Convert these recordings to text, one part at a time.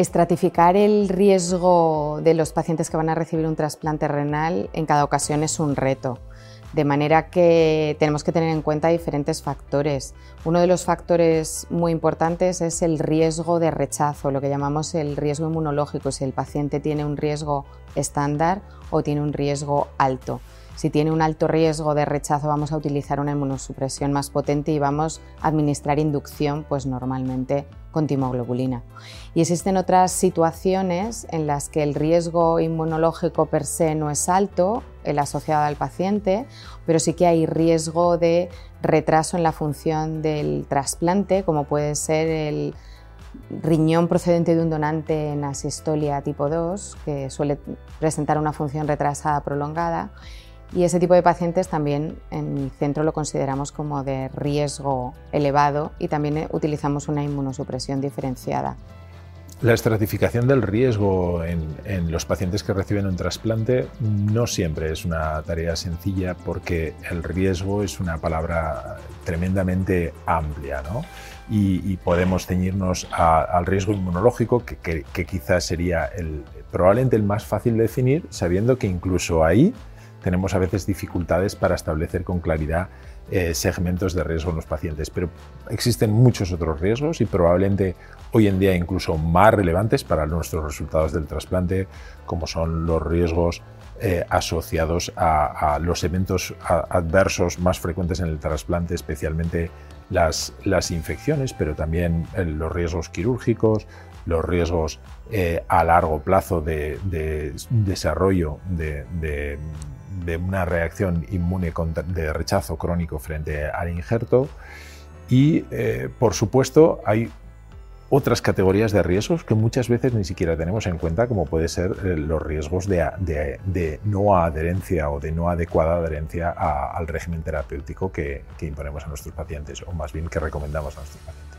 Estratificar el riesgo de los pacientes que van a recibir un trasplante renal en cada ocasión es un reto. De manera que tenemos que tener en cuenta diferentes factores. Uno de los factores muy importantes es el riesgo de rechazo, lo que llamamos el riesgo inmunológico, si el paciente tiene un riesgo estándar o tiene un riesgo alto. Si tiene un alto riesgo de rechazo vamos a utilizar una inmunosupresión más potente y vamos a administrar inducción pues normalmente con timoglobulina. Y existen otras situaciones en las que el riesgo inmunológico per se no es alto, el asociado al paciente, pero sí que hay riesgo de retraso en la función del trasplante, como puede ser el riñón procedente de un donante en asistolia tipo 2, que suele presentar una función retrasada prolongada, y ese tipo de pacientes también en mi centro lo consideramos como de riesgo elevado y también eh, utilizamos una inmunosupresión diferenciada. La estratificación del riesgo en, los pacientes que reciben un trasplante no siempre es una tarea sencilla porque el riesgo es una palabra tremendamente amplia ¿no? y, podemos ceñirnos al riesgo inmunológico que, quizás sería probablemente el más fácil de definir sabiendo que incluso ahí tenemos a veces dificultades para establecer con claridad eh, segmentos de riesgo en los pacientes, pero existen muchos otros riesgos y probablemente hoy en día incluso más relevantes para nuestros resultados del trasplante, como son los riesgos eh, asociados a, los eventos adversos más frecuentes en el trasplante, especialmente las, infecciones, pero también eh, los riesgos quirúrgicos, los riesgos a largo plazo de, desarrollo de, de una reacción inmune de rechazo crónico frente al injerto. Y, eh, por supuesto, hay otras categorías de riesgos que muchas veces ni siquiera tenemos en cuenta, como puede ser eh, los riesgos de, no adherencia o de no adecuada adherencia al régimen terapéutico que, que imponemos a nuestros pacientes, o más bien que recomendamos a nuestros pacientes.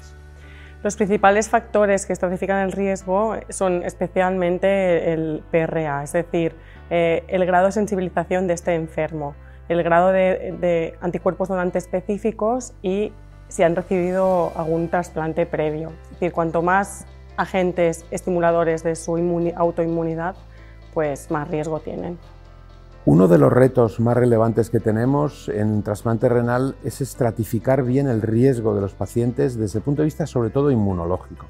Los principales factores que estratifican el riesgo son especialmente el PRA, es decir, eh, el grado de sensibilización de este enfermo, el grado de, anticuerpos donantes específicos y si han recibido algún trasplante previo. Es decir, cuanto más agentes estimuladores de su autoinmunidad, pues más riesgo tienen. Uno de los retos más relevantes que tenemos en trasplante renal es estratificar bien el riesgo de los pacientes desde el punto de vista sobre todo inmunológico.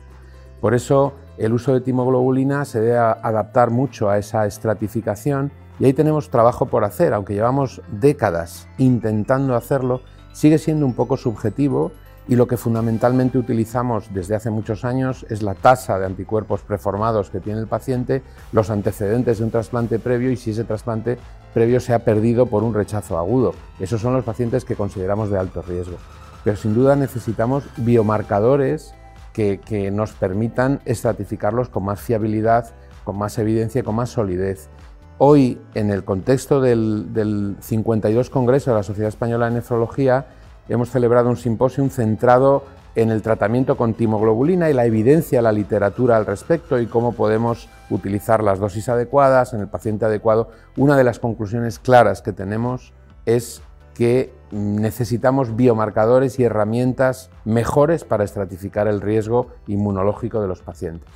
Por eso el uso de timoglobulina se debe adaptar mucho a esa estratificación y ahí tenemos trabajo por hacer, aunque llevamos décadas intentando hacerlo, sigue siendo un poco subjetivo y lo que fundamentalmente utilizamos desde hace muchos años es la tasa de anticuerpos preformados que tiene el paciente, los antecedentes de un trasplante previo y si ese trasplante previo se ha perdido por un rechazo agudo. Esos son los pacientes que consideramos de alto riesgo. Pero sin duda necesitamos biomarcadores que, nos permitan estratificarlos con más fiabilidad, con más evidencia y con más solidez. Hoy, en el contexto del, del 52 Congreso de la Sociedad Española de Nefrología, hemos celebrado un simposio centrado en el tratamiento con timoglobulina y la evidencia, la literatura al respecto y cómo podemos utilizar las dosis adecuadas en el paciente adecuado. Una de las conclusiones claras que tenemos es que necesitamos biomarcadores y herramientas mejores para estratificar el riesgo inmunológico de los pacientes.